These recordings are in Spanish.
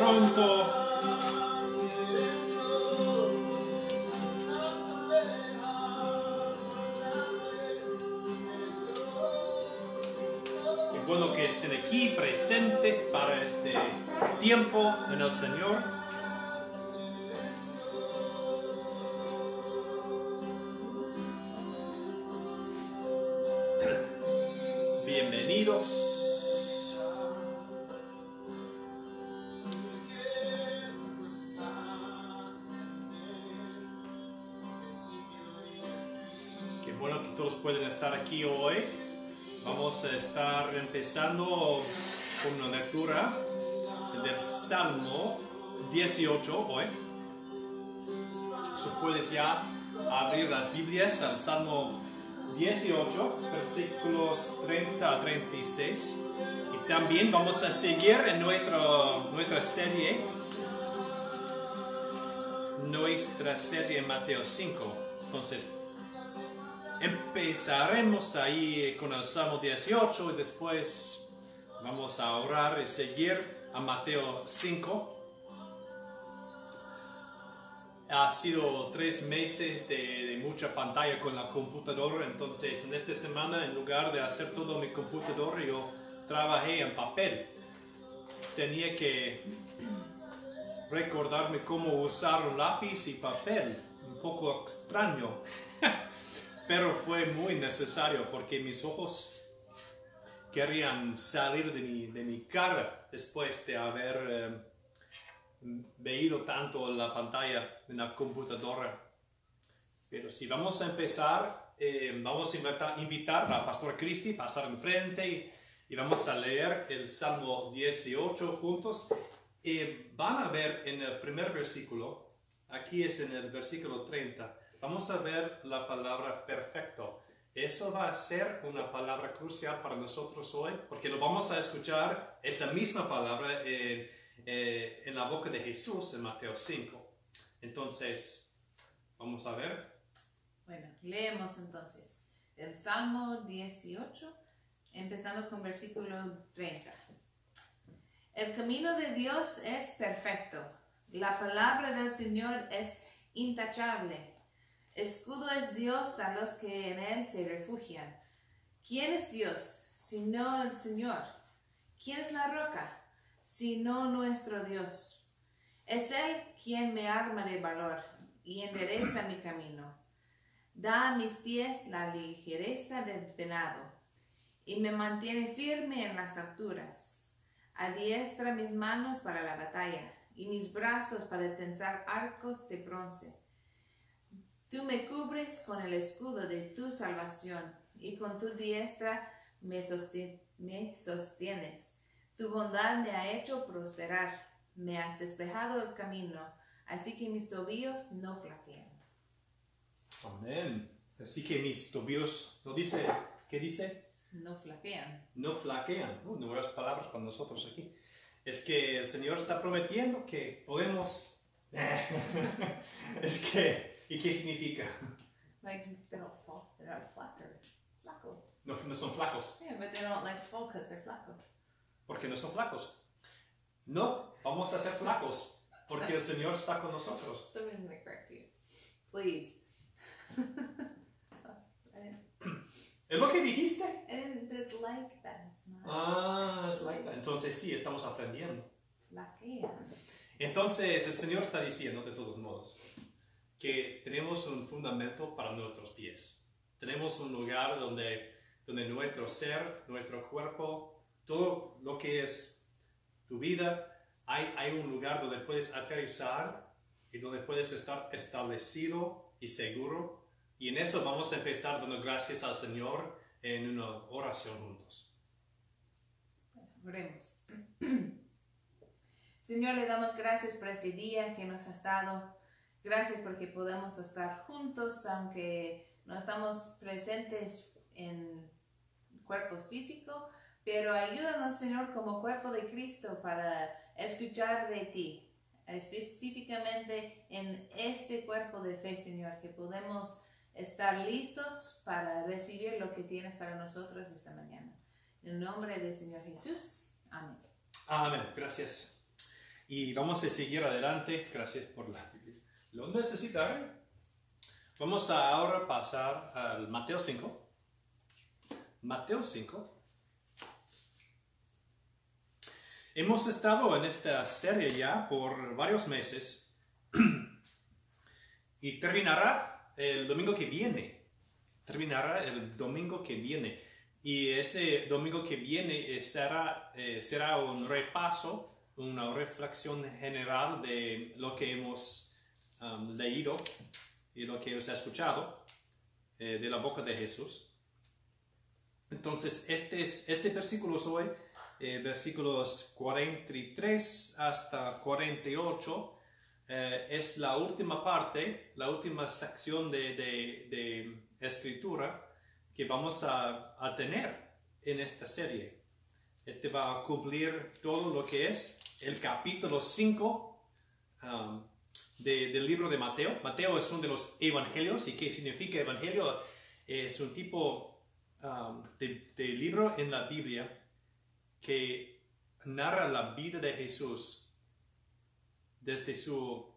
pronto. Qué bueno que estén aquí presentes para este tiempo en el Señor. Empezando con una lectura del Salmo 18 hoy. So puedes ya abrir las Biblias al Salmo 18, versículos 30 a 36. Y también vamos a seguir en nuestro, nuestra serie, nuestra serie Mateo 5. Entonces, empezaremos ahí con el Salmo 18 y después vamos a orar y seguir a Mateo 5. Ha sido tres meses de, de, mucha pantalla con la computadora, entonces en esta semana en lugar de hacer todo mi computadora yo trabajé en papel. Tenía que recordarme cómo usar un lápiz y papel, un poco extraño, pero fue muy necesario porque mis ojos querían salir de mi, de mi cara después de haber... Eh, veído tanto la pantalla en la computadora. Pero si vamos a empezar, eh, vamos a invitar, a Pastor Cristi a pasar enfrente y, vamos a leer el Salmo 18 juntos. Eh, van a ver en el primer versículo, aquí es en el versículo 30, vamos a ver la palabra perfecto. Eso va a ser una palabra crucial para nosotros hoy, porque lo vamos a escuchar esa misma palabra en eh, en la boca de Jesús en Mateo 5. Entonces, vamos a ver. Bueno, leemos entonces el Salmo 18, empezando con versículo 30. El camino de Dios es perfecto, la palabra del Señor es intachable. Escudo es Dios a los que en Él se refugian. ¿Quién es Dios sino el Señor? ¿Quién es la roca? sino nuestro Dios. Es Él quien me arma de valor y endereza mi camino. Da a mis pies la ligereza del venado y me mantiene firme en las alturas. Adiestra mis manos para la batalla y mis brazos para tensar arcos de bronce. Tú me cubres con el escudo de tu salvación y con tu diestra me, sostienes. Tu bondad me ha hecho prosperar, me has despejado el camino, así que mis tobillos no flaquean. Amén. Así que mis tobillos, ¿no dice? ¿Qué dice? No flaquean. No flaquean. Uh, nuevas palabras para nosotros aquí. Es que el Señor está prometiendo que podemos... es que... ¿Y qué significa? Like, they don't fall, they're not flat, they're flaco. No, no son flacos. Yeah, but they don't like fall because they're flacos. Porque no son flacos. No, vamos a ser flacos. Porque el Señor está con nosotros. Somebody's going to correct you. Please. ¿Es lo que dijiste? And, but it's like that. It's not Ah, es like that. Entonces sí, estamos aprendiendo. Entonces el Señor está diciendo de todos modos que tenemos un fundamento para nuestros pies. Tenemos un lugar donde, donde nuestro ser, nuestro cuerpo, todo lo que es tu vida, hay, hay un lugar donde puedes aterrizar y donde puedes estar establecido y seguro. Y en eso vamos a empezar dando gracias al Señor en una oración juntos. Oremos. Señor, le damos gracias por este día que nos has dado. Gracias porque podemos estar juntos, aunque no estamos presentes en cuerpo físico, pero ayúdanos, Señor, como cuerpo de Cristo para escuchar de ti, específicamente en este cuerpo de fe, Señor, que podemos estar listos para recibir lo que tienes para nosotros esta mañana. En el nombre del Señor Jesús. Amén. Amén. Gracias. Y vamos a seguir adelante. Gracias por la... ¿Lo necesitaré? Vamos a ahora pasar al Mateo 5. Mateo 5. Hemos estado en esta serie ya por varios meses y terminará el domingo que viene. Terminará el domingo que viene. Y ese domingo que viene eh, será, eh, será un repaso, una reflexión general de lo que hemos um, leído y lo que os he escuchado eh, de la boca de Jesús. Entonces, este, es, este versículo hoy, eh, versículos 43 hasta 48, eh, es la última parte, la última sección de, de, de escritura que vamos a, a, tener en esta serie. Este va a cumplir todo lo que es el capítulo 5 um, del libro de Mateo. Mateo es uno de los evangelios. ¿Y qué significa evangelio? Es un tipo um, de, de, libro en la Biblia que narra la vida de Jesús desde su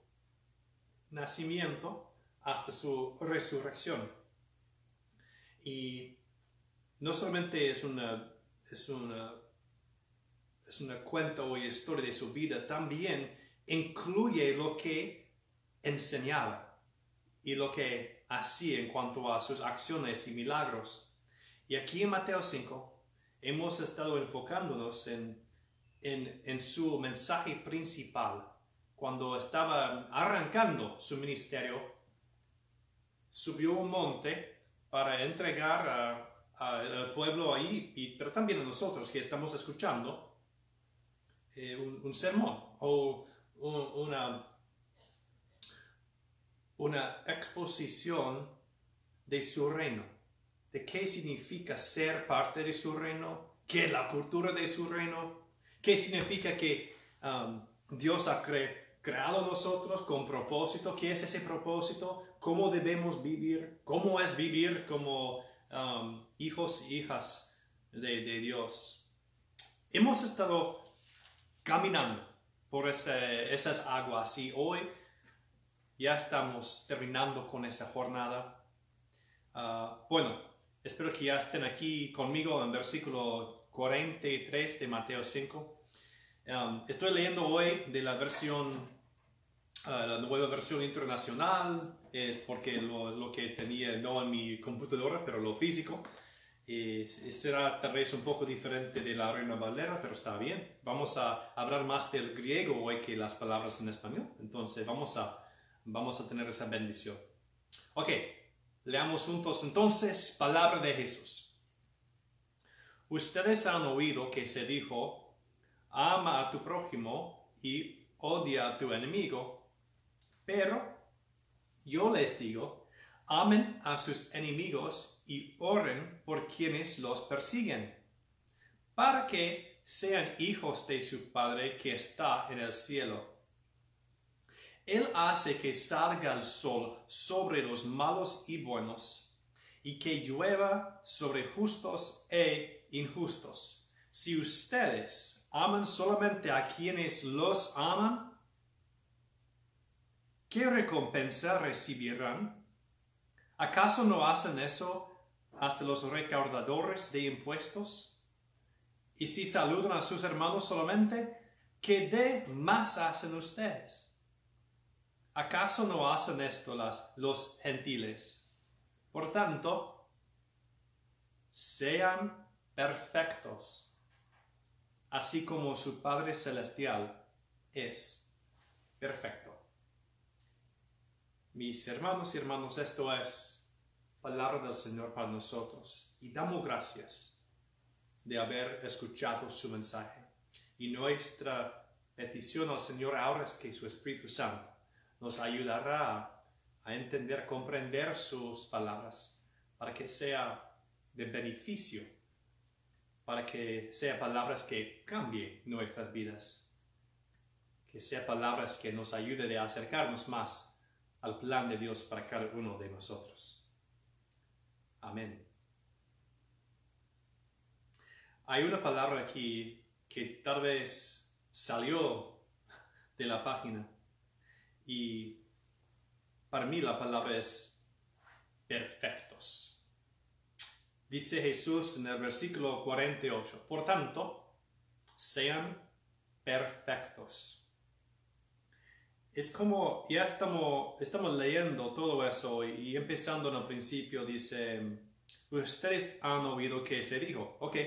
nacimiento hasta su resurrección. Y no solamente es una, es una, es una cuenta o historia de su vida, también incluye lo que enseñaba y lo que hacía en cuanto a sus acciones y milagros. Y aquí en Mateo 5 hemos estado enfocándonos en, en, en su mensaje principal. Cuando estaba arrancando su ministerio, subió un monte para entregar al pueblo ahí, y, pero también a nosotros que estamos escuchando, eh, un, un, sermón o un, una una exposición de su reino, de qué significa ser parte de su reino, qué es la cultura de su reino, qué significa que um, Dios ha creado a nosotros con propósito, qué es ese propósito, cómo debemos vivir, cómo es vivir como um, hijos e hijas de, Dios. Hemos estado caminando por esas aguas y hoy ya estamos terminando con esa jornada. Uh, bueno, espero que ya estén aquí conmigo en versículo 43 de Mateo 5. Um, estoy leyendo hoy de la versión, uh, la nueva versión internacional, es porque lo, lo, que tenía no en mi computadora, pero lo físico. Y será tal vez un poco diferente de la Reina Valera, pero está bien. Vamos a hablar más del griego hoy que las palabras en español. Entonces vamos a vamos a tener esa bendición. Ok, leamos juntos entonces palabra de Jesús. Ustedes han oído que se dijo, ama a tu prójimo y odia a tu enemigo, pero yo les digo, amen a sus enemigos y oren por quienes los persiguen, para que sean hijos de su Padre que está en el cielo él hace que salga el sol sobre los malos y buenos, y que llueva sobre justos e injustos. Si ustedes aman solamente a quienes los aman, ¿qué recompensa recibirán? ¿Acaso no hacen eso hasta los recaudadores de impuestos? Y si saludan a sus hermanos solamente, ¿qué de más hacen ustedes? ¿Acaso no hacen esto las, los gentiles? Por tanto, sean perfectos, así como su Padre Celestial es perfecto. Mis hermanos y hermanos, esto es palabra del Señor para nosotros y damos gracias de haber escuchado su mensaje. Y nuestra petición al Señor ahora es que su Espíritu Santo nos ayudará a entender, comprender sus palabras, para que sea de beneficio, para que sea palabras que cambien nuestras vidas, que sea palabras que nos ayuden a acercarnos más al plan de Dios para cada uno de nosotros. Amén. Hay una palabra aquí que tal vez salió de la página. Y para mí la palabra es perfectos. Dice Jesús en el versículo 48, por tanto, sean perfectos. Es como, ya estamos, estamos leyendo todo eso y empezando en el principio dice, ustedes han oído que se dijo, ok,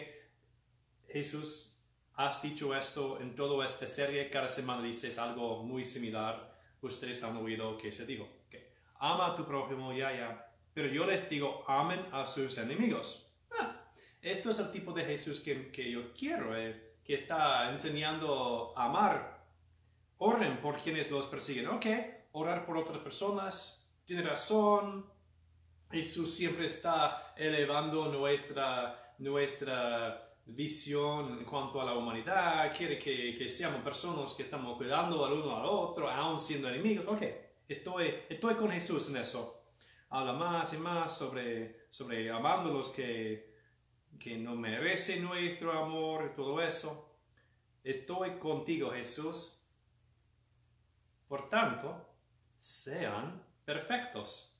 Jesús, has dicho esto en toda esta serie, cada semana dices algo muy similar, ustedes han oído que se dijo, okay. ama a tu prójimo, ya, ya, pero yo les digo, amen a sus enemigos. Ah, esto es el tipo de Jesús que, que yo quiero, eh, que está enseñando a amar. Oren por quienes los persiguen, ok, orar por otras personas, tiene razón, Jesús siempre está elevando nuestra, nuestra visión en cuanto a la humanidad, quiere que, que, seamos personas que estamos cuidando al uno al otro, aún siendo enemigos. Ok, estoy, estoy con Jesús en eso. Habla más y más sobre, sobre amando los que, que no merecen nuestro amor y todo eso. Estoy contigo, Jesús. Por tanto, sean perfectos.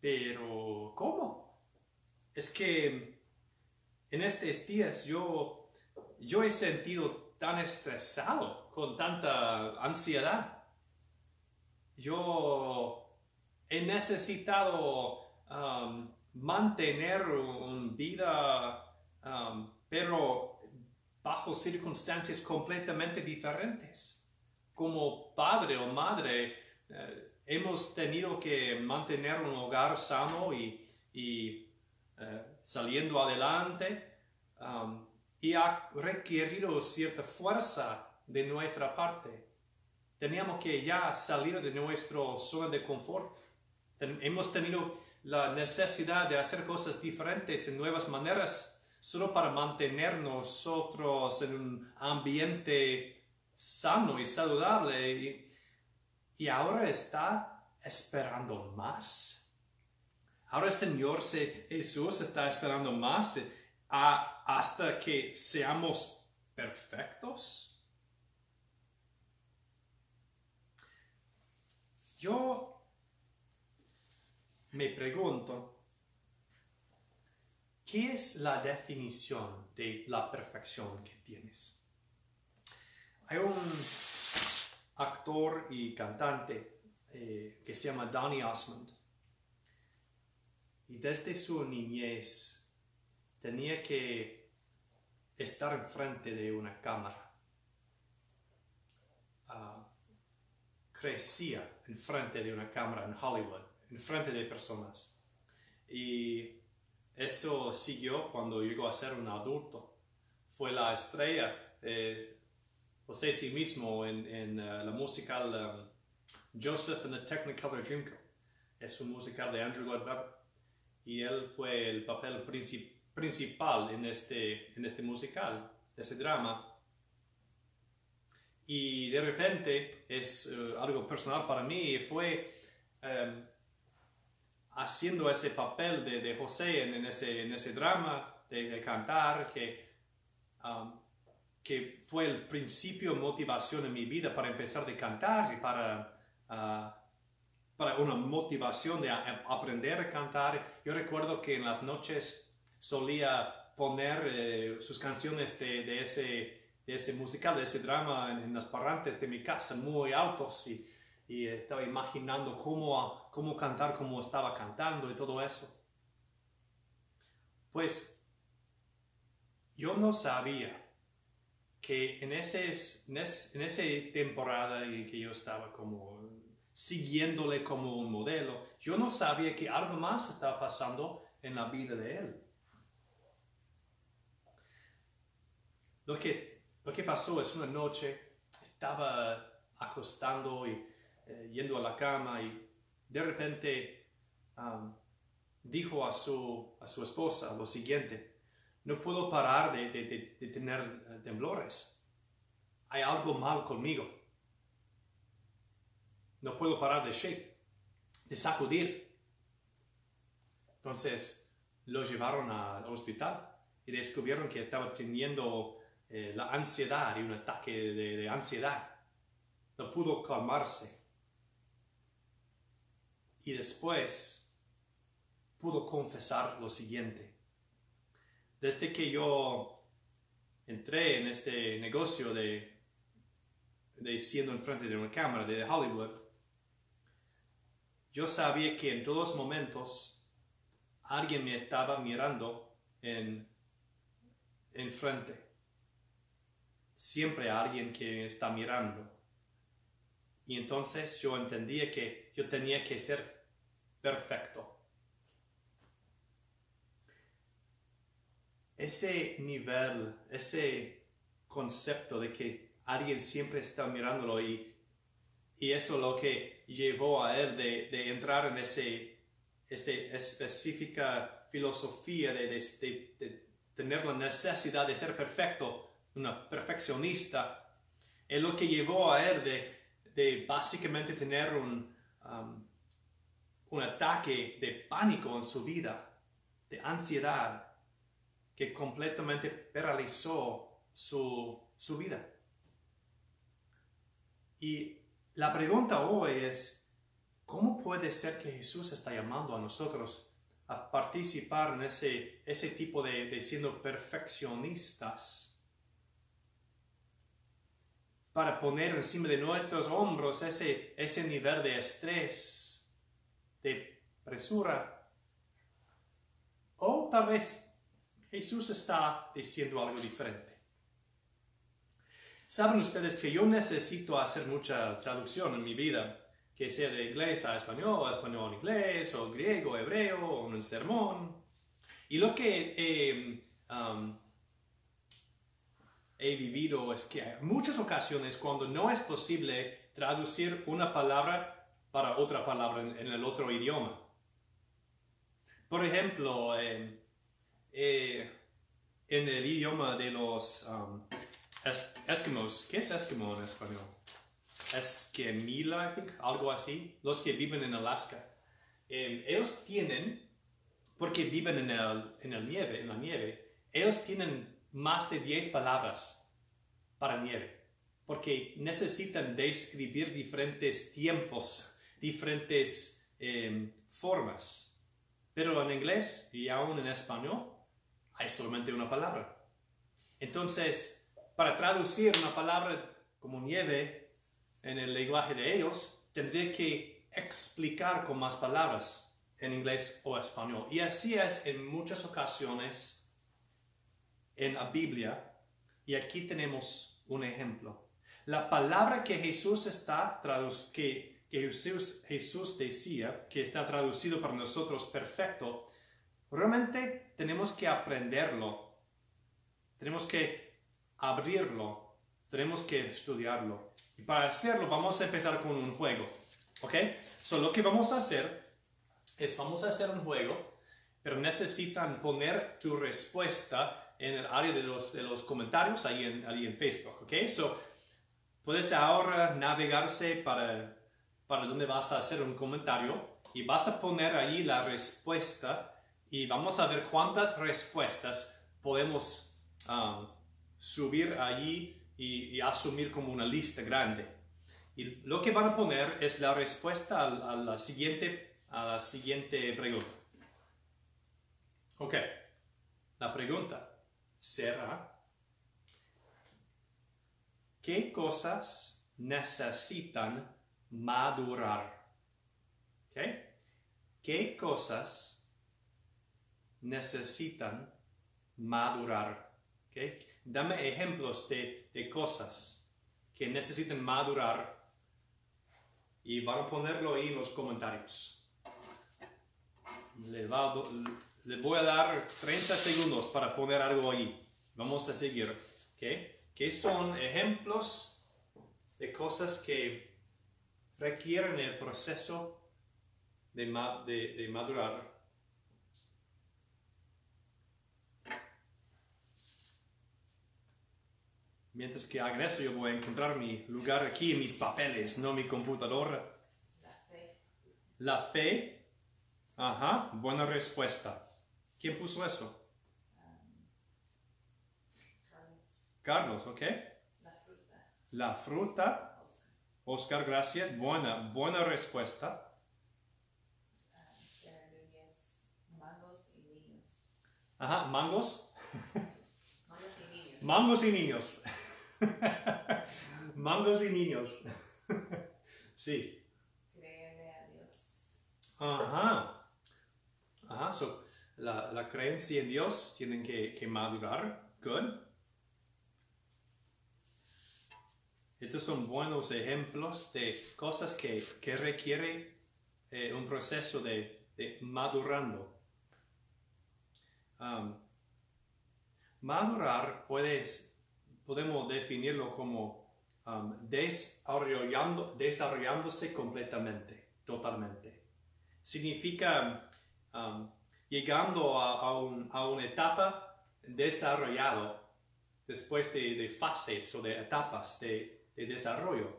Pero, ¿cómo? Es que en estos días yo, yo he sentido tan estresado, con tanta ansiedad. Yo he necesitado um, mantener una vida, um, pero bajo circunstancias completamente diferentes. Como padre o madre, eh, hemos tenido que mantener un hogar sano y, eh, saliendo adelante um, y ha requerido cierta fuerza de nuestra parte. Teníamos que ya salir de nuestra zona de confort. hemos tenido la necesidad de hacer cosas diferentes en nuevas maneras solo para mantener nosotros en un ambiente sano y saludable y ahora está esperando más. Ahora el Señor Jesús está esperando más hasta que seamos perfectos. Yo me pregunto, ¿qué es la definición de la perfección que tienes? Hay un actor y cantante eh, que se llama Donny Osmond. Y desde su niñez tenía que estar enfrente de una cámara. Uh, crecía enfrente de una cámara en Hollywood, enfrente de personas. Y eso siguió cuando llegó a ser un adulto. Fue la estrella eh, José sí mismo en, en uh, la musical um, Joseph and the Technicolor Dreamcoat. Es un musical de Andrew Lloyd Webber y él fue el papel princip principal en este, en este musical, ese drama. Y de repente es uh, algo personal para mí, fue um, haciendo ese papel de, de José en, ese, en ese drama, de, de cantar, que que fue el principio motivación en mi vida para empezar a cantar y para, uh, para una motivación de aprender a cantar. Yo recuerdo que en las noches solía poner eh, sus canciones de, de, ese, de ese musical, de ese drama en, las parrantes de mi casa muy altos y, y estaba imaginando cómo, cómo cantar, cómo estaba cantando y todo eso. Pues yo no sabía que en, ese, en, esa temporada en que yo estaba como siguiéndole como un modelo, yo no sabía que algo más estaba pasando en la vida de él. Lo que, lo que pasó es una noche, estaba acostando y eh, yendo a la cama y de repente dijo a su, a su esposa lo siguiente, no puedo parar de, tener eh, temblores. Hay algo mal conmigo. No puedo parar de shake, de sacudir. Entonces lo llevaron al hospital y descubrieron que estaba teniendo eh, la ansiedad y un ataque de, de ansiedad. No pudo calmarse. Y después pudo confesar lo siguiente. Desde que yo entré en este negocio de, de siendo enfrente de una cámara de Hollywood, yo sabía que en todos momentos alguien me estaba mirando en, en frente. Siempre alguien que está mirando. Y entonces yo entendía que yo tenía que ser perfecto. Ese nivel, ese concepto de que alguien siempre está mirándolo y, y eso lo que llevó a él de, entrar en ese, ese específica filosofía de, tener la necesidad de ser perfecto, una perfeccionista, es lo que llevó a él de, de básicamente tener un, um, un ataque de pánico en su vida, de ansiedad, que completamente paralizó su, su vida. Y la pregunta hoy es, ¿cómo puede ser que Jesús está llamando a nosotros a participar en ese, ese tipo de, de siendo perfeccionistas? Para poner encima de nuestros hombros ese, ese nivel de estrés, de presura. O tal vez Jesús está diciendo algo diferente. Saben ustedes que yo necesito hacer mucha traducción en mi vida, que sea de inglés a español, español a inglés, o griego hebreo, o un sermón. Y lo que he, um, he vivido es que hay muchas ocasiones cuando no es posible traducir una palabra para otra palabra en el otro idioma. Por ejemplo, eh, eh, en el idioma de los um, es, esquimos. ¿Qué es esquimo en español? Esquimila, I think, algo así. Los que viven en Alaska. Eh, ellos tienen, porque viven en, el, en, el nieve, en la nieve, ellos tienen más de 10 palabras para nieve. Porque necesitan describir diferentes tiempos, diferentes eh, formas. Pero en inglés y aún en español hay solamente una palabra. Entonces, para traducir una palabra como nieve en el lenguaje de ellos, tendría que explicar con más palabras en inglés o español. Y así es en muchas ocasiones en la Biblia. Y aquí tenemos un ejemplo. La palabra que Jesús está que, que Jesús, Jesús decía, que está traducido para nosotros perfecto, Realmente tenemos que aprenderlo, tenemos que abrirlo, tenemos que estudiarlo. Y para hacerlo vamos a empezar con un juego, ¿ok? So, lo que vamos a hacer es vamos a hacer un juego, pero necesitan poner tu respuesta en el área de los, de los comentarios ahí en, ahí en Facebook, ¿ok? So, puedes ahora navegarse para, para donde vas a hacer un comentario y vas a poner ahí la respuesta y vamos a ver cuántas respuestas podemos um, subir allí y, asumir como una lista grande. Y lo que van a poner es la respuesta a, la, siguiente, a la siguiente pregunta. Ok, la pregunta será, ¿qué cosas necesitan madurar? Okay. ¿Qué cosas necesitan madurar. ¿okay? Dame ejemplos de, de, cosas que necesitan madurar y van a ponerlo ahí en los comentarios. Le, voy a dar 30 segundos para poner algo ahí. Vamos a seguir. ¿okay? ¿Qué son ejemplos de cosas que requieren el proceso de, de madurar? Mientras que hagan eso, yo voy a encontrar mi lugar aquí mis papeles, no mi computadora. La fe. La fe. Ajá, buena respuesta. ¿Quién puso eso? Um, Carlos. Carlos, ¿ok? La fruta. La fruta. Oscar. Oscar, gracias. Buena, buena respuesta. Núñez. Mangos y niños. Ajá, mangos. Mangos y niños. Mangos y niños. mangos y niños. sí. Creerle a Dios. Ajá. Ajá. So, la, la creencia en Dios tienen que, que madurar. Good. Estos son buenos ejemplos de cosas que, que requieren eh, un proceso de, de madurando. Um, madurar puedes, podemos definirlo como um, desarrollando, desarrollándose completamente, totalmente. Significa um, llegando a, a un- a una etapa desarrollado después de, de fases o de etapas de, de desarrollo,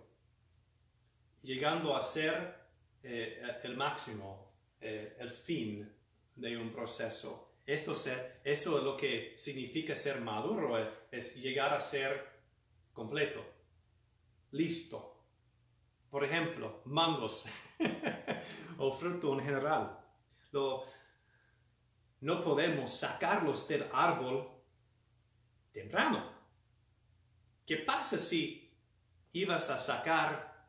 llegando a ser eh, el máximo, eh, el fin de un proceso. Esto ser, eso es lo que significa ser maduro, eh, es llegar a ser completo, listo. Por ejemplo, mangos o fruto en general. Lo- no podemos sacarlos del árbol temprano. ¿Qué pasa si ibas a sacar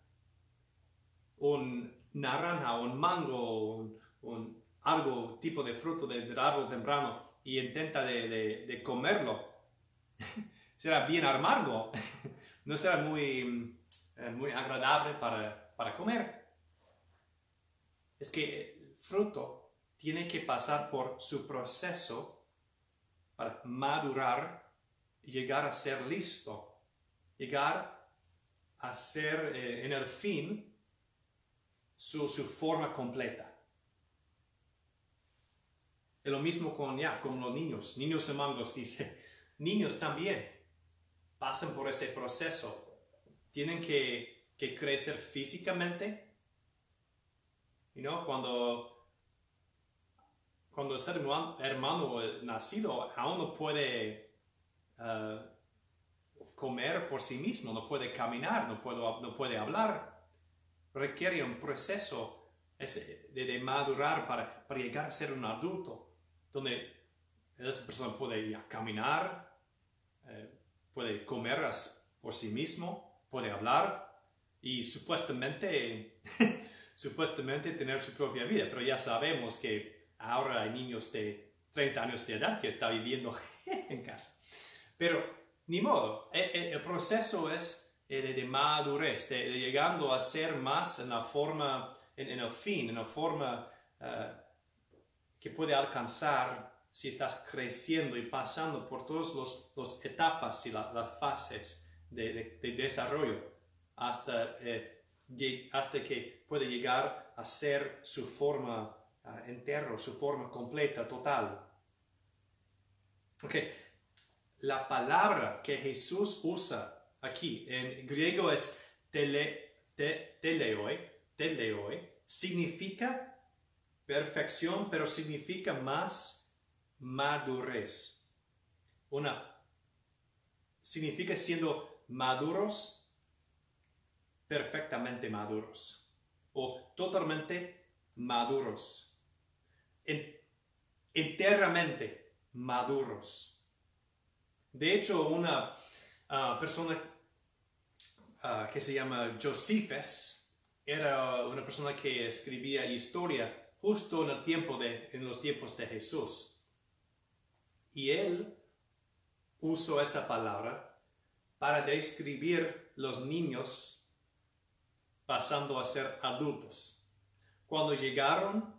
un naranja, un mango, un, un algo tipo de fruto de- del árbol temprano y intenta de, de- de comerlo? será bien amargo, no será muy, eh, muy agradable para, para comer. Es que el fruto tiene que pasar por su proceso para madurar llegar a ser listo, llegar a ser eh, en el fin su, su forma completa. Es lo mismo con, ya, con los niños, niños y mangos, dice, niños también pasan por ese proceso, tienen que, que crecer físicamente, you know, cuando cuando el ser hermano, nacido aún no puede eh, comer por sí mismo, no puede caminar, no, puedo- no puede hablar, requiere un proceso ese de, de madurar para, para llegar a ser un adulto, donde esa persona puede ya caminar, eh, puede comer por sí mismo, puede hablar y supuestamente, supuestamente tener su propia vida, pero ya sabemos que ahora hay niños de 30 años de edad que están viviendo en casa. Pero ni modo, e- e- el, proceso es eh, de, de madurez, de, de llegando a ser más en la forma, en, en el fin, en la forma eh, que puede alcanzar si estás creciendo y pasando por todas las etapas y la- las fases de, de- de desarrollo hasta, eh, hasta que puede llegar a ser su forma ah, entero, su forma completa, total. Ok, la palabra que Jesús usa aquí en griego es tele, te- teleoi, teleoi, significa perfección, pero significa más madurez. Una, significa siendo maduros, perfectamente maduros, o totalmente maduros, en- enteramente maduros. De hecho, una ah, persona ah, que se llama Josephus era una persona que escribía historia justo en el tiempo de, en los tiempos de Jesús. Y él usó esa palabra para describir los niños pasando a ser adultos. Cuando llegaron,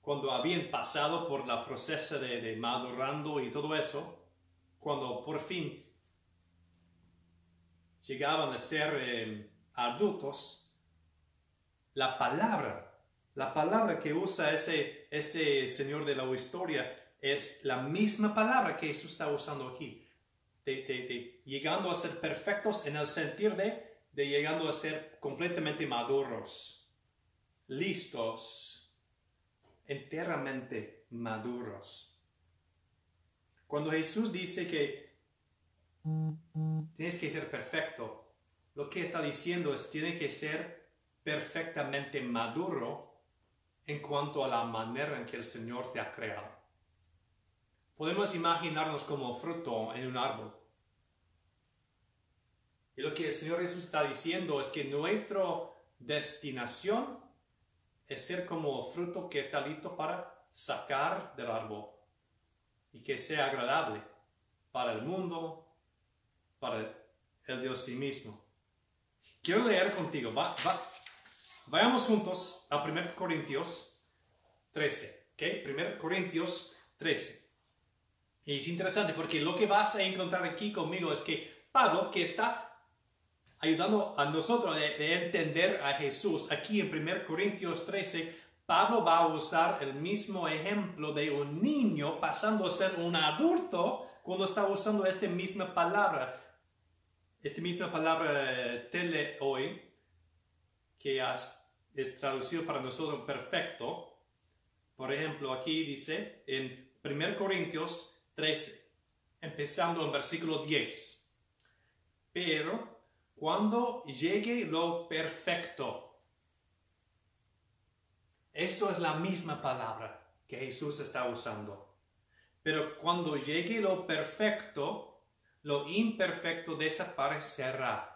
cuando habían pasado por la proceso de, madurando y todo eso, cuando por fin llegaban a ser eh, adultos, la palabra, la palabra que usa ese, ese señor de la historia es la misma palabra que Jesús está usando aquí. De, de- llegando a ser perfectos en el sentido de, de llegando a ser completamente maduros, listos, enteramente maduros. Cuando Jesús dice que Tienes que ser perfecto. Lo que está diciendo es, tienes que ser perfectamente maduro en cuanto a la manera en que el Señor te ha creado. Podemos imaginarnos como fruto en un árbol. Y lo que el Señor Jesús está diciendo es que nuestra destinación es ser como fruto que está listo para sacar del árbol y que sea agradable para el mundo, para el Dios sí mismo. Quiero leer contigo, vayamos juntos a 1 Corintios 13, ¿ok? 1 Corintios 13. Y es interesante porque lo que vas a encontrar aquí conmigo es que Pablo, que está ayudando a nosotros a entender a Jesús, aquí en 1 Corintios 13, Pablo va a usar el mismo ejemplo de un niño pasando a ser un adulto cuando está usando esta misma palabra. Esta misma palabra eh, tele hoy, que es traducido para nosotros perfecto. Por ejemplo, aquí dice en 1 Corintios 13, empezando en versículo 10. Pero cuando llegue lo perfecto, eso es la misma palabra que Jesús está usando. Pero cuando llegue lo perfecto, lo imperfecto desaparecerá.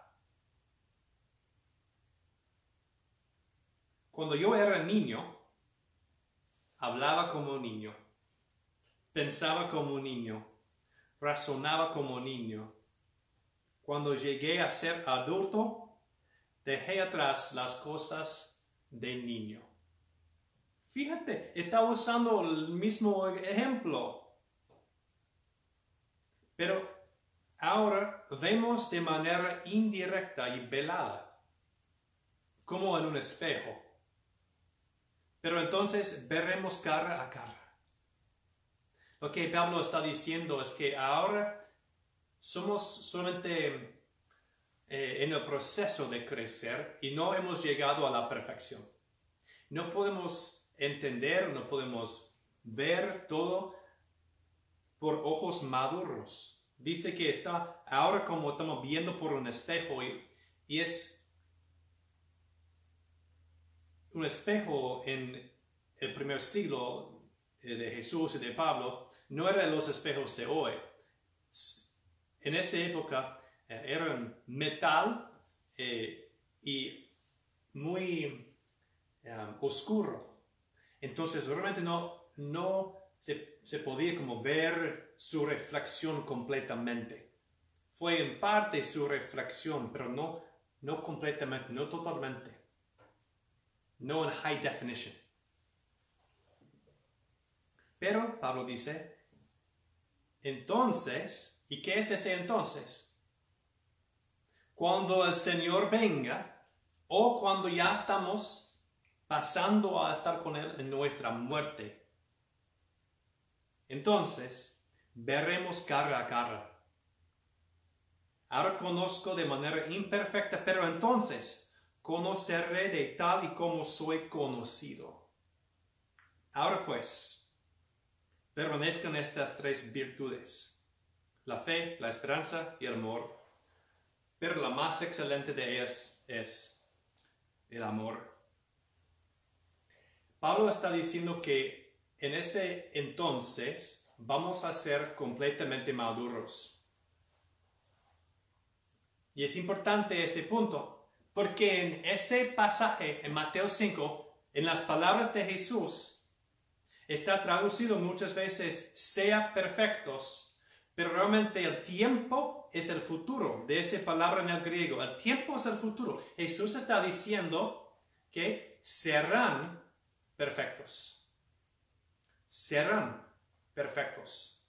Cuando yo era niño, hablaba como niño, pensaba como niño, razonaba como niño. Cuando llegué a ser adulto, dejé atrás las cosas de niño. Fíjate, está usando el mismo ejemplo. Pero ahora vemos de manera indirecta y velada, como en un espejo. Pero entonces veremos cara a cara. Lo que Pablo está diciendo es que ahora somos solamente eh, en el proceso de crecer y no hemos llegado a la perfección. No podemos entender, no podemos ver todo por ojos maduros. Dice que está ahora como estamos viendo por un espejo y, es un espejo en el primer siglo eh, de Jesús y de Pablo, no eran los espejos de hoy. En esa época eh, eran metal eh, y muy oscuro. Entonces realmente no, no se, se podía como ver su reflexión completamente. Fue en parte su reflexión, pero no, no completamente, no totalmente. No en high definition. Pero Pablo dice, entonces, ¿y qué es ese entonces? Cuando el Señor venga o cuando ya estamos pasando a estar con Él en nuestra muerte. Entonces, veremos cara a cara. Ahora conozco de manera imperfecta, pero entonces conoceré de tal y como soy conocido. Ahora pues, permanezcan estas tres virtudes, la fe, la esperanza y el amor, pero la más excelente de ellas es el amor. Pablo está diciendo que en ese entonces vamos a ser completamente maduros. Y es importante este punto, porque en ese pasaje, en Mateo 5, en las palabras de Jesús, está traducido muchas veces, sea perfectos, pero realmente el tiempo es el futuro de esa palabra en el griego. El tiempo es el futuro. Jesús está diciendo que serán perfectos. Serán perfectos.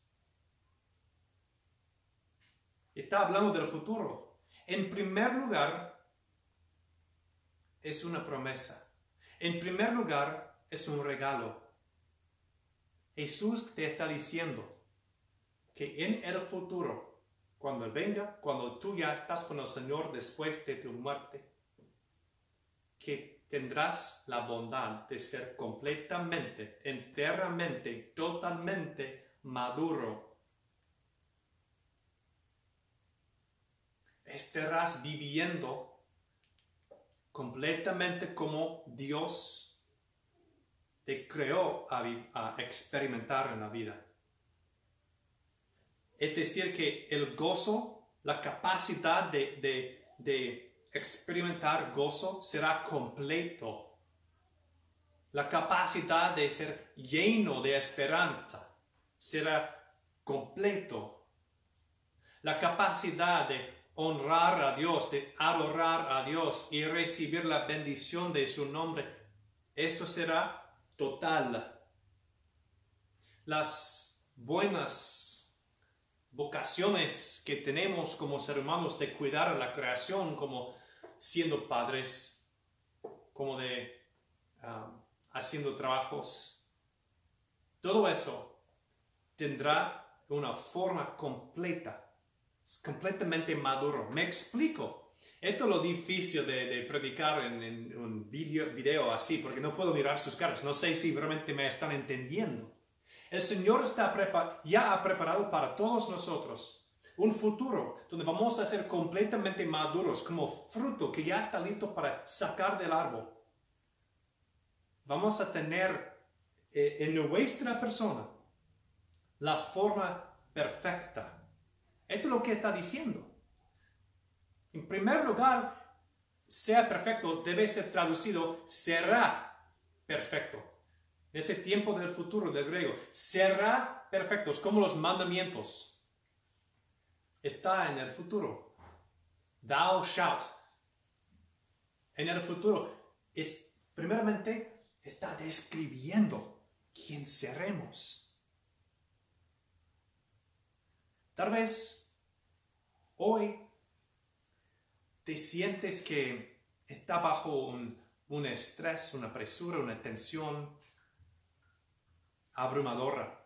Está hablando del futuro. En primer lugar, es una promesa. En primer lugar, es un regalo. Jesús te está diciendo que en el futuro, cuando venga, cuando tú ya estás con el Señor después de tu muerte, que tendrás la bondad de ser completamente, enteramente, totalmente maduro. estarás viviendo completamente como Dios te creó a, experimentar en la vida. Es decir, que el gozo, la capacidad de, de- de experimentar gozo será completo. La capacidad de ser lleno de esperanza será completo. La capacidad de honrar a Dios, de adorar a Dios y recibir la bendición de su nombre, eso será total. Las buenas vocaciones que tenemos como seres humanos de cuidar a la creación, como siendo padres, como de um, haciendo trabajos, todo eso tendrá una forma completa, completamente maduro. Me explico. Esto es lo difícil de, predicar en, un video, video así, porque no puedo mirar sus caras. No sé si realmente me están entendiendo. El Señor está ya ha preparado para todos nosotros un futuro donde vamos a ser completamente maduros, como fruto que ya está listo para sacar del árbol. Vamos a tener eh, en nuestra persona la forma perfecta. Esto es lo que está diciendo. En primer lugar, sea perfecto debe ser traducido será perfecto. Ese tiempo del futuro del griego, será perfecto, es como los mandamientos. Está en el futuro. Thou shalt. En el futuro, es, primeramente, está describiendo quién seremos. Tal vez hoy te sientes que está bajo un, estrés, una presura, una tensión abrumadora.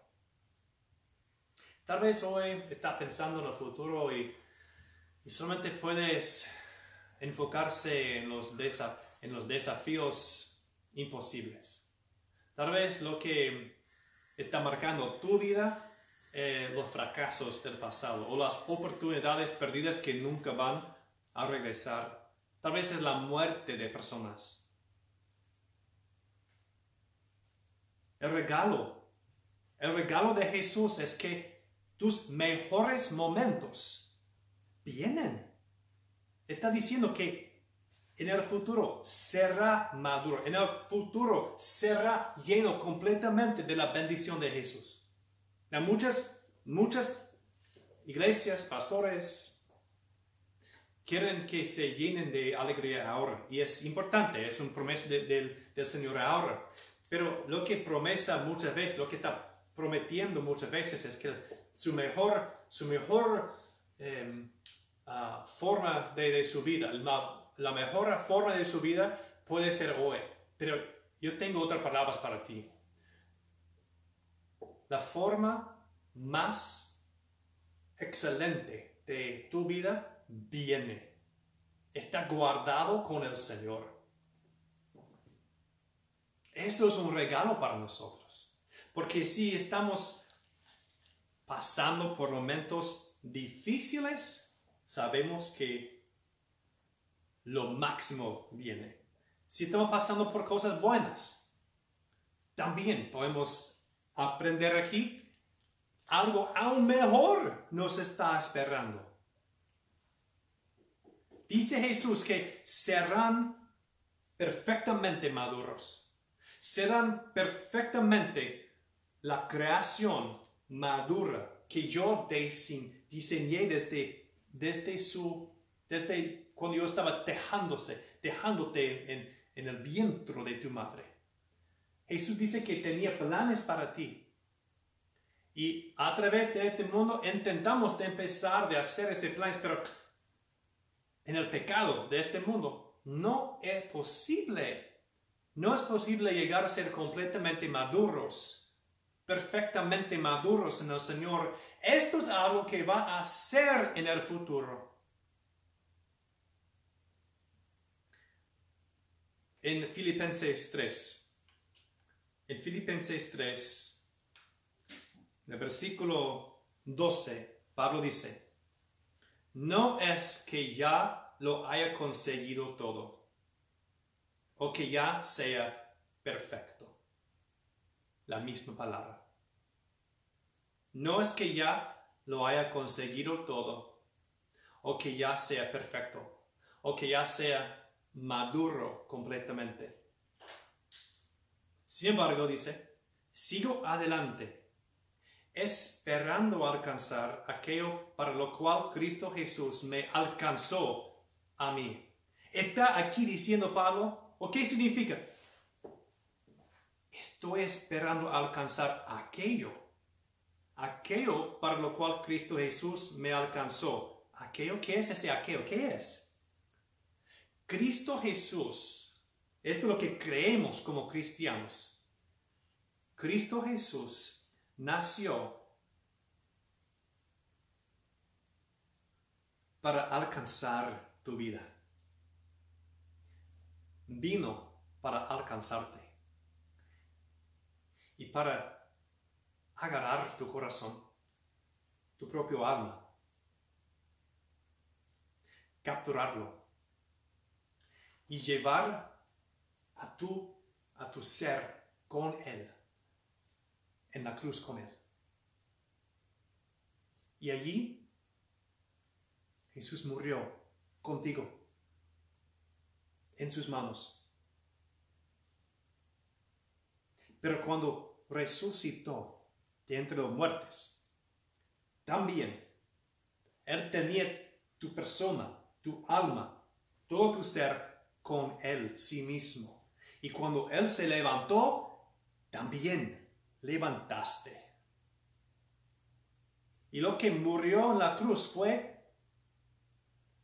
Tal vez hoy estás pensando en el futuro y, y solamente puedes enfocarse en los desafíos imposibles. Tal vez lo que está marcando tu vida, eh, los fracasos del pasado o las oportunidades perdidas que nunca van a regresar. Tal vez es la muerte de personas. El regalo, el regalo de Jesús es que tus mejores momentos vienen. Está diciendo que en el futuro será maduro, en el futuro será lleno completamente de la bendición de Jesús. Muchas, muchas iglesias, pastores, quieren que se llenen de alegría ahora. Y es importante, es una promesa de- del- Señor ahora. Pero lo que promesa muchas veces, lo que está prometiendo muchas veces es que su mejor, su mejor em, ah, forma de, de su vida, la mejor forma de su vida puede ser hoy. Pero yo tengo otras palabras para ti. La forma más excelente de tu vida viene. Está guardado con el Señor. Esto es un regalo para nosotros. Porque si estamos pasando por momentos difíciles, sabemos que lo máximo viene. Si estamos pasando por cosas buenas, también podemos aprender aquí algo aún mejor nos está esperando. Dice Jesús que serán perfectamente maduros. Serán perfectamente la creación madura que yo dise- diseñé desde, desde su, desde cuando yo estaba dejándose, dejándote en, en el vientre de tu madre. Jesús dice que tenía planes para ti. Y a través de este mundo intentamos de empezar de hacer este plan, pero en el pecado de este mundo no es posible. No es posible llegar a ser completamente maduros, perfectamente maduros en el Señor. Esto es algo que va a ser en el futuro. En Filipenses 3. En Filipenses 3, en el versículo 12, Pablo dice, no es que ya lo haya conseguido todo o que ya sea perfecto. La misma palabra. No es que ya lo haya conseguido todo o que ya sea perfecto o que ya sea maduro completamente. Sin embargo, dice, sigo adelante esperando alcanzar aquello para lo cual Cristo Jesús me alcanzó a mí. Está aquí diciendo Pablo, ¿o qué significa? Estoy esperando alcanzar aquello, aquello para lo cual Cristo Jesús me alcanzó. ¿Aquello qué es ese aquello? ¿Qué es? Cristo Jesús, esto es lo que creemos como cristianos. Cristo Jesús nació para alcanzar tu vida. Vino para alcanzarte y para agarrar tu corazón, tu propio alma, capturarlo y llevar a tu, a tu ser con él en la cruz con Él. Y allí Jesús murió contigo en sus manos. Pero cuando resucitó de entre los muertos, también Él tenía tu persona, tu alma, todo tu ser con Él, sí mismo. Y cuando Él se levantó, también levantaste. Y lo que murió en la cruz fue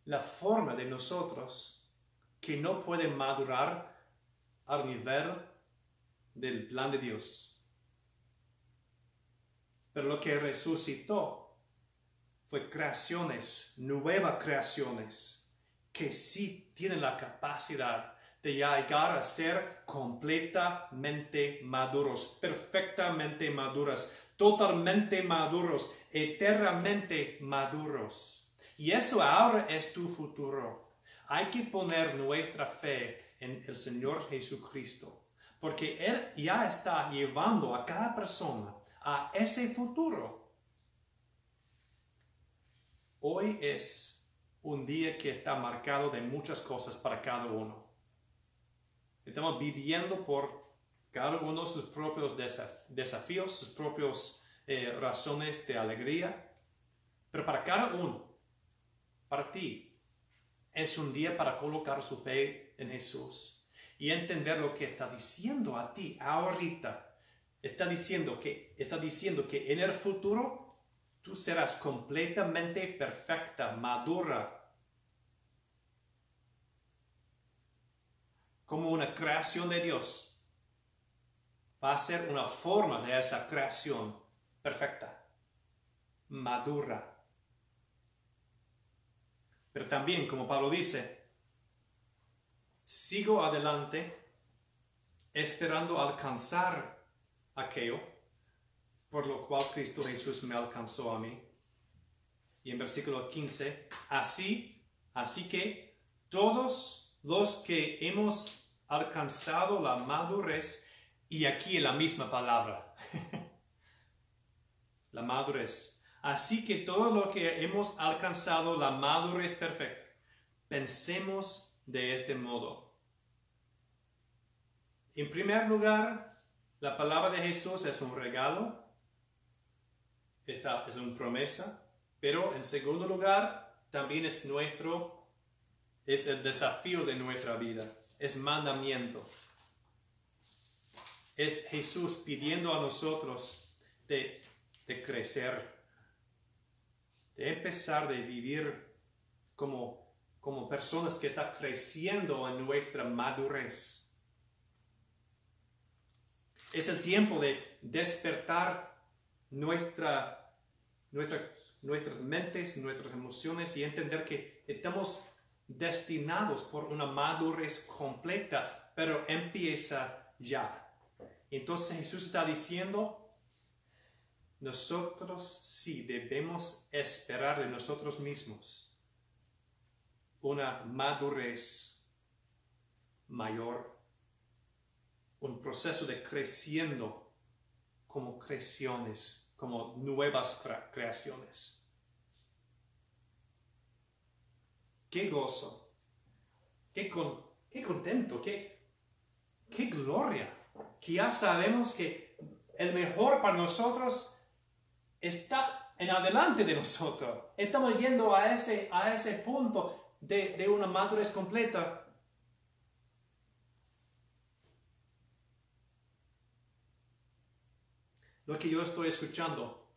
la forma de nosotros que no puede madurar al nivel del plan de Dios. Pero lo que resucitó fue creaciones, nuevas creaciones, que sí tienen la capacidad de llegar a ser completamente maduros, perfectamente maduras, totalmente maduros, eternamente maduros. Y eso ahora es tu futuro. Hay que poner nuestra fe en el Señor Jesucristo, porque Él ya está llevando a cada persona a ese futuro. Hoy es un día que está marcado de muchas cosas para cada uno. Estamos viviendo por cada uno sus propios desafíos, sus propias eh, razones de alegría. Pero para cada uno, para ti, es un día para colocar su fe en Jesús y entender lo que está diciendo a ti ahorita. Está diciendo que, está diciendo que en el futuro tú serás completamente perfecta, madura, como una creación de Dios, va a ser una forma de esa creación perfecta, madura. Pero también, como Pablo dice, sigo adelante esperando alcanzar aquello por lo cual Cristo Jesús me alcanzó a mí. Y en versículo 15, así, así que todos los que hemos alcanzado la madurez y aquí la misma palabra. la madurez. Así que todo lo que hemos alcanzado la madurez perfecta, pensemos de este modo. En primer lugar, la palabra de Jesús es un regalo, esta es una promesa, pero en segundo lugar, también es nuestro, es el desafío de nuestra vida es mandamiento. Es Jesús pidiendo a nosotros de, crecer, de empezar de vivir como, como personas que están creciendo en nuestra madurez. Es el tiempo de despertar nuestra, nuestra, nuestras mentes, nuestras emociones y entender que estamos destinados por una madurez completa, pero empieza ya. Entonces Jesús está diciendo, nosotros sí debemos esperar de nosotros mismos una madurez mayor, un proceso de creciendo como creaciones, como nuevas creaciones. Qué gozo, qué, qué contento, qué, qué gloria, que ya sabemos que el mejor para nosotros está en adelante de nosotros. Estamos yendo a ese, a ese punto de, de una madurez completa. Lo que yo estoy escuchando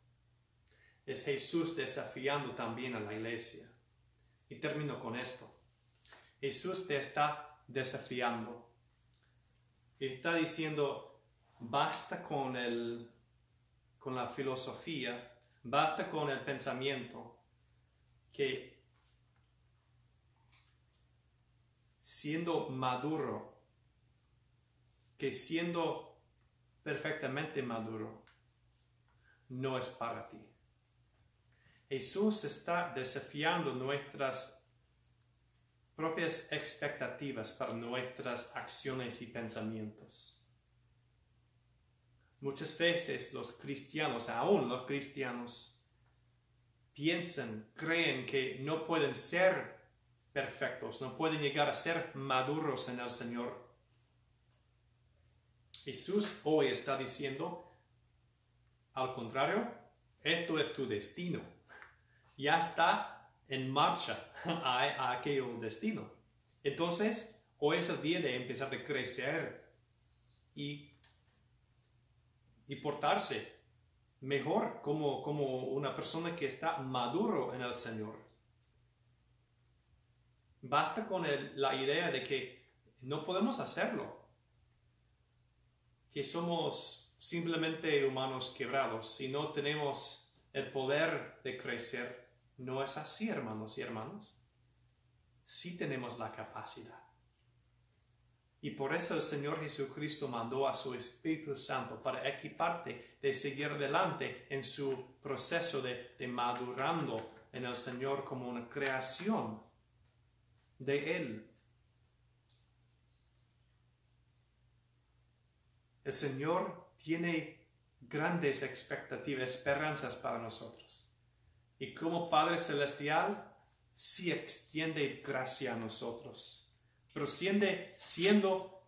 es Jesús desafiando también a la iglesia. Y termino con esto. Jesús te está desafiando. Está diciendo, basta con, el, con la filosofía, basta con el pensamiento que siendo maduro, que siendo perfectamente maduro, no es para ti. Jesús está desafiando nuestras propias expectativas para nuestras acciones y pensamientos. Muchas veces los cristianos, aún los cristianos, piensan, creen que no pueden ser perfectos, no pueden llegar a ser maduros en el Señor. Jesús hoy está diciendo, al contrario, esto es tu destino. Ya está en marcha a, aquel destino. Entonces, hoy es el día de empezar a crecer y y portarse mejor como, como una persona que está maduro en el Señor. Basta con la idea de que no podemos hacerlo, que somos simplemente humanos quebrados, si no tenemos el poder de crecer. No es así, hermanos y hermanas. Sí tenemos la capacidad. Y por eso el Señor Jesucristo mandó a su Espíritu Santo para equiparte de seguir adelante en su proceso de, madurando en el Señor como una creación de Él. El Señor tiene grandes expectativas, esperanzas para nosotros. Y como Padre Celestial, sí extiende gracia a nosotros pero siendo,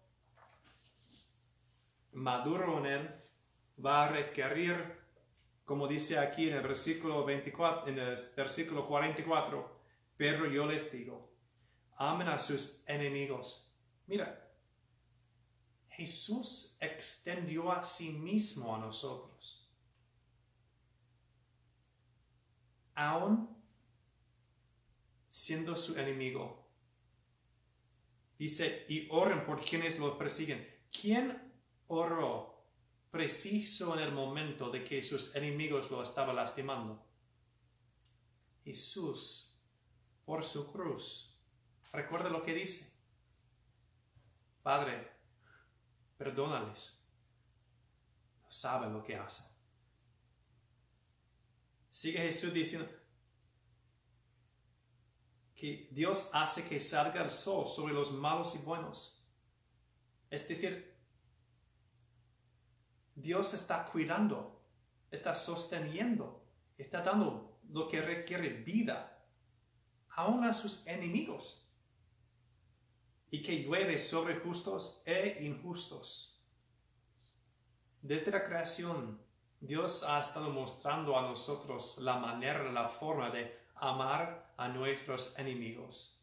maduro en él, va a requerir, como dice aquí en el versículo 24, en el versículo 44, pero yo les digo, amen a sus enemigos. Mira, Jesús extendió a sí mismo a nosotros. Aún siendo su enemigo, Dice, y oren por quienes los persiguen. ¿Quién oró preciso en el momento de que sus enemigos lo estaban lastimando? Jesús, por su cruz. Recuerda lo que dice. Padre, perdónales. No saben lo que hacen. Sigue Jesús diciendo, que Dios hace que salga el sol sobre los malos y buenos. Es decir, Dios está cuidando, está sosteniendo, está dando lo que requiere vida aún a sus enemigos y que llueve sobre justos e injustos. Desde la creación, Dios ha estado mostrando a nosotros la manera, la forma de amar a nuestros enemigos.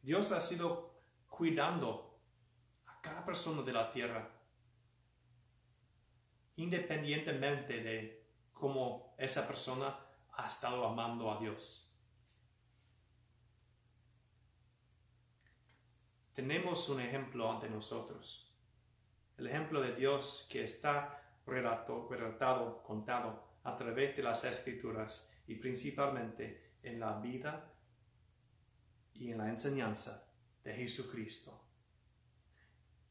Dios ha sido cuidando a cada persona de la tierra, independientemente de cómo esa persona ha estado amando a Dios. Tenemos un ejemplo ante nosotros, el ejemplo de Dios que está relatado, contado a través de las escrituras y principalmente en la vida y en la enseñanza de Jesucristo.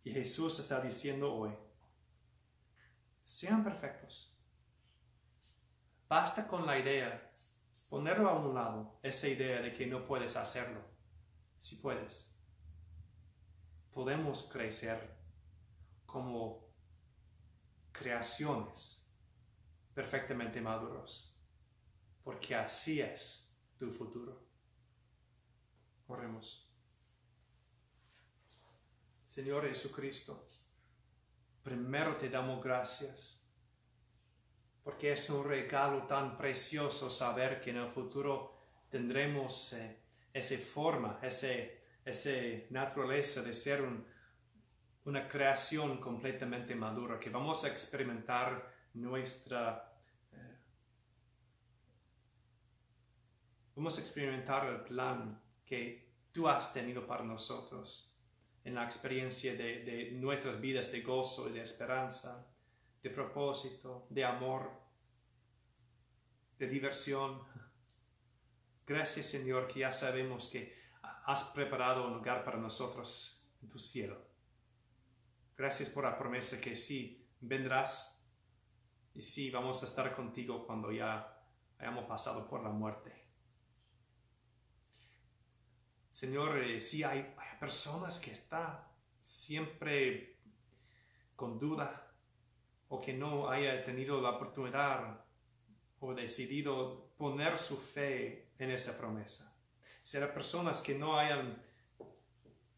Y Jesús está diciendo hoy, sean perfectos. Basta con la idea ponerlo a un lado, esa idea de que no puedes hacerlo. Si puedes. Podemos crecer como creaciones perfectamente maduros, porque así es tu futuro. Oremos. Señor Jesucristo, primero te damos gracias, porque es un regalo tan precioso saber que en el futuro tendremos eh, esa forma, esa naturaleza de ser una creación completamente madura, que vamos a experimentar nuestra... Eh, vamos a experimentar el plan que tú has tenido para nosotros en la experiencia de, de nuestras vidas de gozo y de esperanza, de propósito, de amor, de diversión. Gracias Señor que ya sabemos que has preparado un lugar para nosotros en tu cielo. Gracias por la promesa que sí vendrás y sí vamos a estar contigo cuando ya hayamos pasado por la muerte. Señor, eh, si hay, personas que están siempre con duda o que no haya tenido la oportunidad o decidido poner su fe en esa promesa. Será personas que no hayan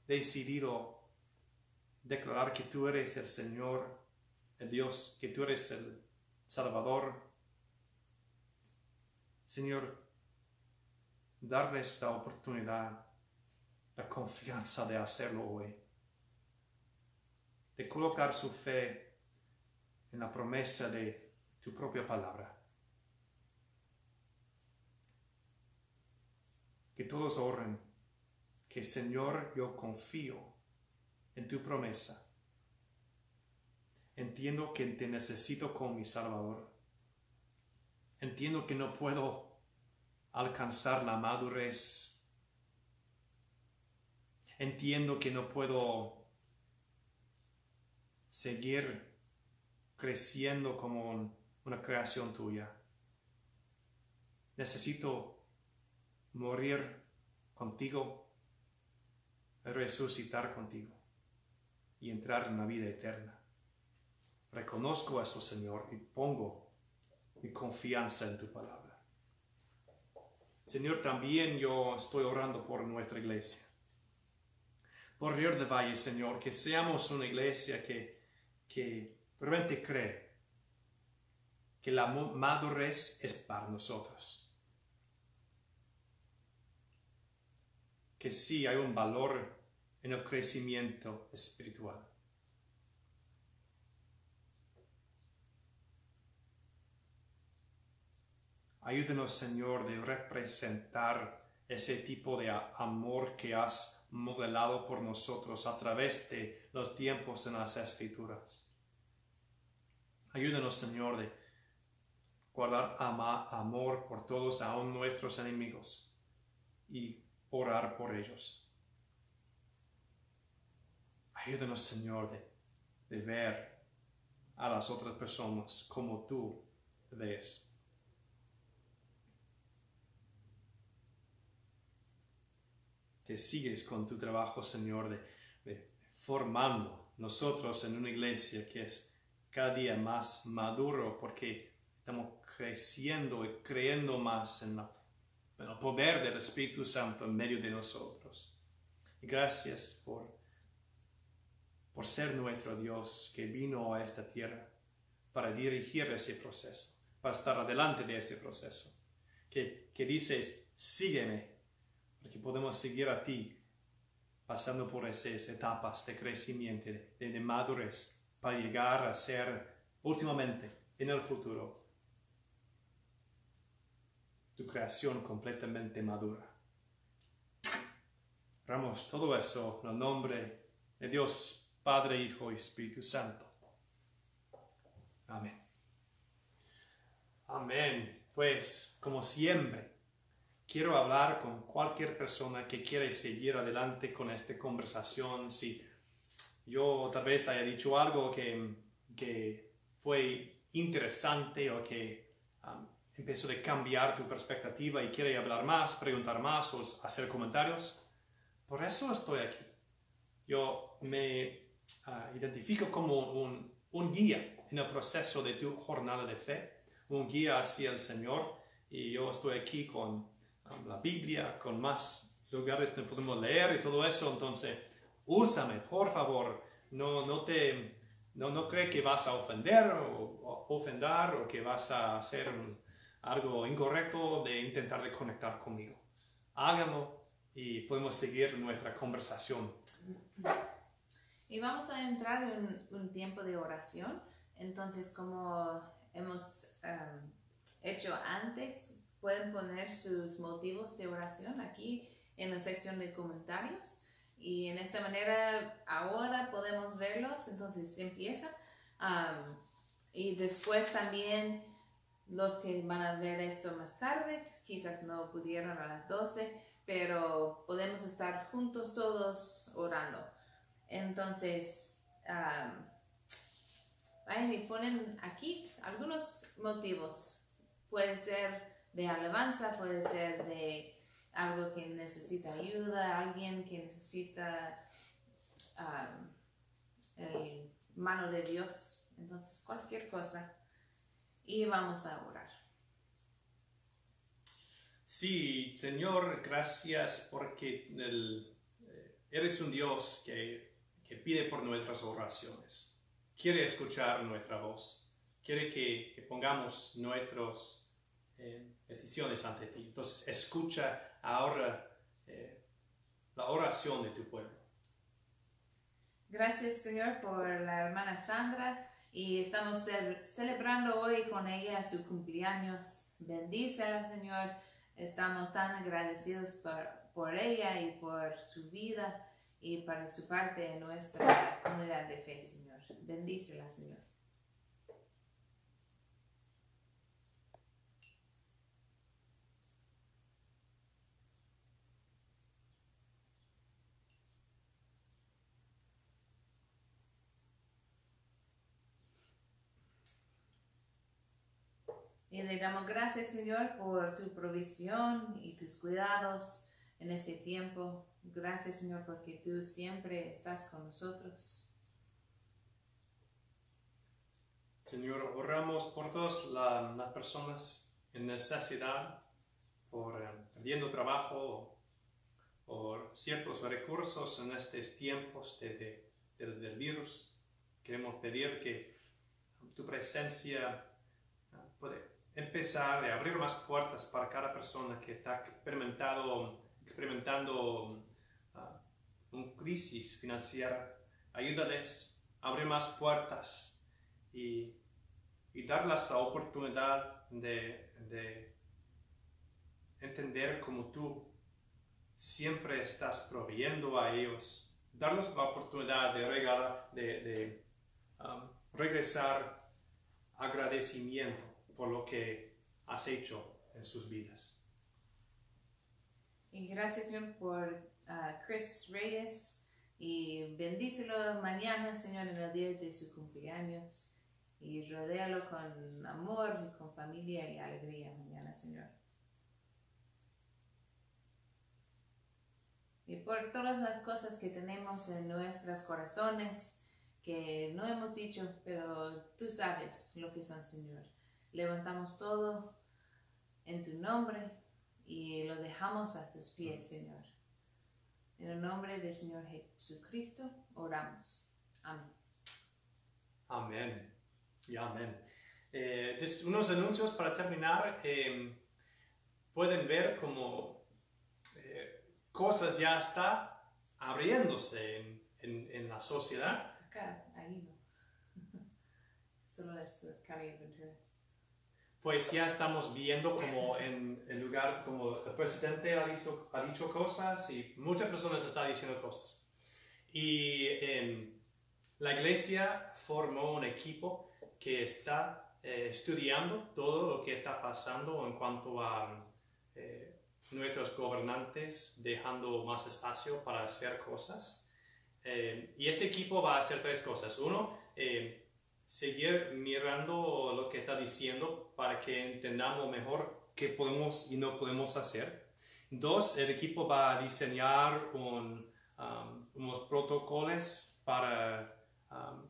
decidido declarar que tú eres el Señor, el Dios, que tú eres el Salvador. Señor, darles la oportunidad la confianza de hacerlo hoy, de colocar su fe en la promesa de tu propia palabra. Que todos oren, que Señor yo confío en tu promesa. Entiendo que te necesito como mi Salvador. Entiendo que no puedo alcanzar la madurez entiendo que no puedo seguir creciendo como una creación tuya. Necesito morir contigo, resucitar contigo y entrar en la vida eterna. Reconozco eso, Señor, y pongo mi confianza en tu palabra. Señor, también yo estoy orando por nuestra iglesia por Río de Valle, Señor, que seamos una iglesia que, que realmente cree que la madurez es para nosotros. Que sí hay un valor en el crecimiento espiritual. Ayúdenos, Señor, de representar ese tipo de amor que has modelado por nosotros a través de los tiempos en las escrituras. Ayúdanos, Señor, de guardar amor por todos, aun nuestros enemigos, y orar por ellos. Ayúdanos, Señor, de, de ver a las otras personas como tú ves. que sigues con tu trabajo, Señor, de, formando nosotros en una iglesia que es cada día más maduro porque estamos creciendo y creyendo más en, el poder del Espíritu Santo en medio de nosotros. gracias por, por ser nuestro Dios que vino a esta tierra para dirigir ese proceso, para estar adelante de este proceso. Que, que dices, sígueme, porque podemos seguir a ti pasando por esas etapas de crecimiento, de, madurez, para llegar a ser últimamente, en el futuro, tu creación completamente madura. Oramos todo eso en el nombre de Dios, Padre, Hijo y Espíritu Santo. Amén. Amén. Pues, como siempre, quiero hablar con cualquier persona que quiere seguir adelante con esta conversación. Si yo tal vez haya dicho algo que, que fue interesante o que um, empiezo a cambiar tu perspectiva y quiere hablar más, preguntar más o hacer comentarios. Por eso estoy aquí. Yo me ah, identifico como un, un guía en el proceso de tu jornada de fe, un guía hacia el Señor. Y yo estoy aquí con um, la Biblia, con más lugares donde podemos leer y todo eso. Entonces, úsame, por favor. No, no te, no, no cree que vas a ofender o, ofender o que vas a hacer algo incorrecto de intentar de conectar conmigo. Háganlo y podemos seguir nuestra conversación. Y vamos a entrar en un tiempo de oración. Entonces, como hemos um, hecho antes, pueden poner sus motivos de oración aquí en la sección de comentarios. Y en esta manera ahora podemos verlos, entonces empieza. Um, y después también los que van a ver esto más tarde, quizás no pudieron a las 12, pero podemos estar juntos todos orando. Entonces, um, y ponen aquí algunos motivos. Puede ser de alabanza, puede ser de algo que necesita ayuda, alguien que necesita um, el mano de Dios. Entonces, cualquier cosa. Y vamos a orar. Sí, Señor, gracias porque eh, eres un Dios que, que pide por nuestras oraciones quiere escuchar nuestra voz, quiere que, pongamos nuestras eh, peticiones ante ti. Entonces, escucha ahora eh, la oración de tu pueblo. Gracias, Señor, por la hermana Sandra y estamos celebrando hoy con ella su cumpleaños. Bendícela, Señor. Estamos tan agradecidos por, por ella y por su vida y para su parte en nuestra comunidad de fe, Señor. Bendícela, Señor. Y le damos gracias, Señor, por tu provisión y tus cuidados en ese tiempo. Gracias, Señor, porque tú siempre estás con nosotros. Señor, oramos por todas las personas en necesidad, por eh, perdiendo trabajo, por ciertos recursos en estos tiempos de, del virus. Queremos pedir que tu presencia eh, puede empezar a abrir más puertas para cada persona que está experimentado, experimentando una crisis financiera. Ayúdales a abrir más puertas y darles la oportunidad de, entender cómo tú siempre estás proveyendo a ellos, darles la oportunidad de, regalar, de, um, regresar agradecimiento por lo que has hecho en sus vidas. Y gracias, Señor, por uh, Chris Reyes y bendícelo mañana, Señor, en el día de su cumpleaños y rodéalo con amor y con familia y alegría mañana, Señor. Y por todas las cosas que tenemos en nuestros corazones, que no hemos dicho, pero tú sabes lo que son, Señor. Levantamos todo en tu nombre y lo dejamos a tus pies, Señor. En el nombre del Señor Jesucristo oramos. Amén. Amén. Y amén. Eh, unos anuncios para terminar. Em, pueden ver como eh, cosas ya está abriéndose en, en, la sociedad. Acá, ahí no. Solo es Pues ya estamos viendo como en el lugar, como el presidente ha dicho, ha dicho cosas y muchas personas están diciendo cosas. Y em, la iglesia formó un equipo que está eh, estudiando todo lo que está pasando en cuanto a eh, nuestros gobernantes dejando más espacio para hacer cosas. Eh, y ese equipo va a hacer tres cosas. Uno, seguir mirando lo que está diciendo para que entendamos mejor qué podemos y no podemos hacer. Dos, el equipo va a diseñar um, unos protocolos para um,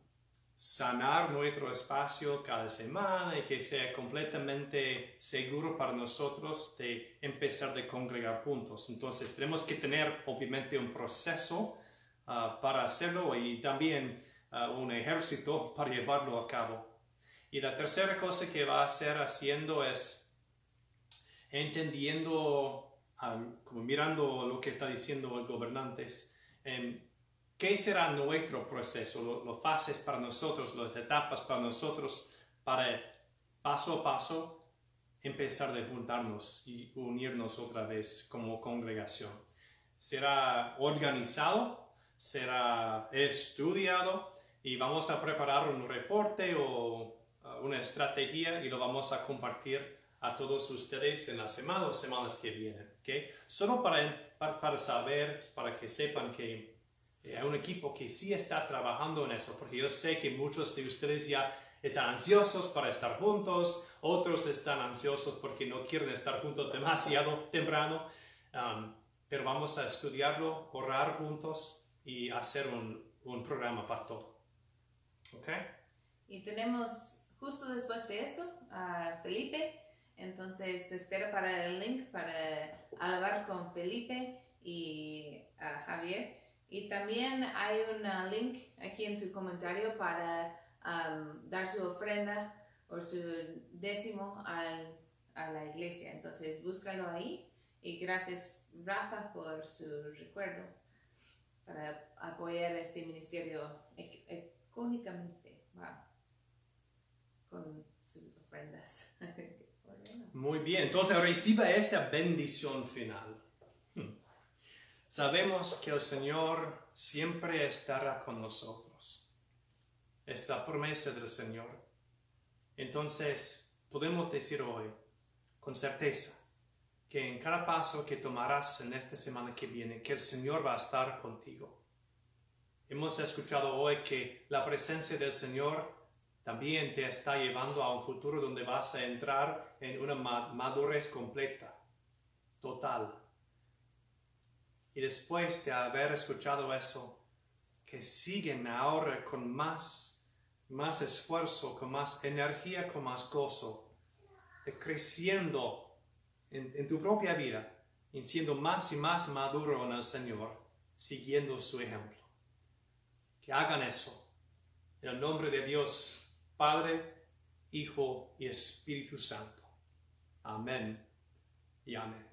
sanar nuestro espacio cada semana y que sea completamente seguro para nosotros de empezar de congregar juntos. Entonces tenemos que tener obviamente un proceso uh, para hacerlo y también uh, un ejército para llevarlo a cabo. Y la tercera cosa que va a hacer haciendo es entendiendo, um, como mirando lo que está diciendo el gobernante, ¿Qué será nuestro proceso, las fases para nosotros, las etapas para nosotros, para paso a paso empezar de juntarnos y unirnos otra vez como congregación? Será organizado, será estudiado y vamos a preparar un reporte o uh, una estrategia y lo vamos a compartir a todos ustedes en las semanas, semanas que vienen. ¿okay? Solo para, para saber, para que sepan que hay un equipo que sí está trabajando en eso, porque yo sé que muchos de ustedes ya están ansiosos para estar juntos, otros están ansiosos porque no quieren estar juntos demasiado temprano, um, pero vamos a estudiarlo, orar juntos y hacer un, un programa para todo. ¿Ok? Y tenemos justo después de eso a Felipe, entonces espero para el link para alabar con Felipe y a Javier. Y también hay un link aquí en su comentario para um, dar su ofrenda o su décimo al, a la iglesia. Entonces búscalo ahí y gracias Rafa por su recuerdo para apoyar este ministerio económicamente con sus ofrendas. Muy bien, entonces reciba esa bendición final. Sabemos que el Señor siempre estará con nosotros. Es la promesa del Señor. Entonces, podemos decir hoy, con certeza, que en cada paso que tomarás en esta semana que viene, que el Señor va a estar contigo. Hemos escuchado hoy que la presencia del Señor también te está llevando a un futuro donde vas a entrar en una madurez completa, total, y después de haber escuchado eso, que siguen ahora con más, más esfuerzo, con más energía, con más gozo, creciendo en, en tu propia vida y siendo más y más maduro en el Señor, siguiendo su ejemplo. Que hagan eso. En el nombre de Dios, Padre, Hijo y Espíritu Santo. Amén y amén.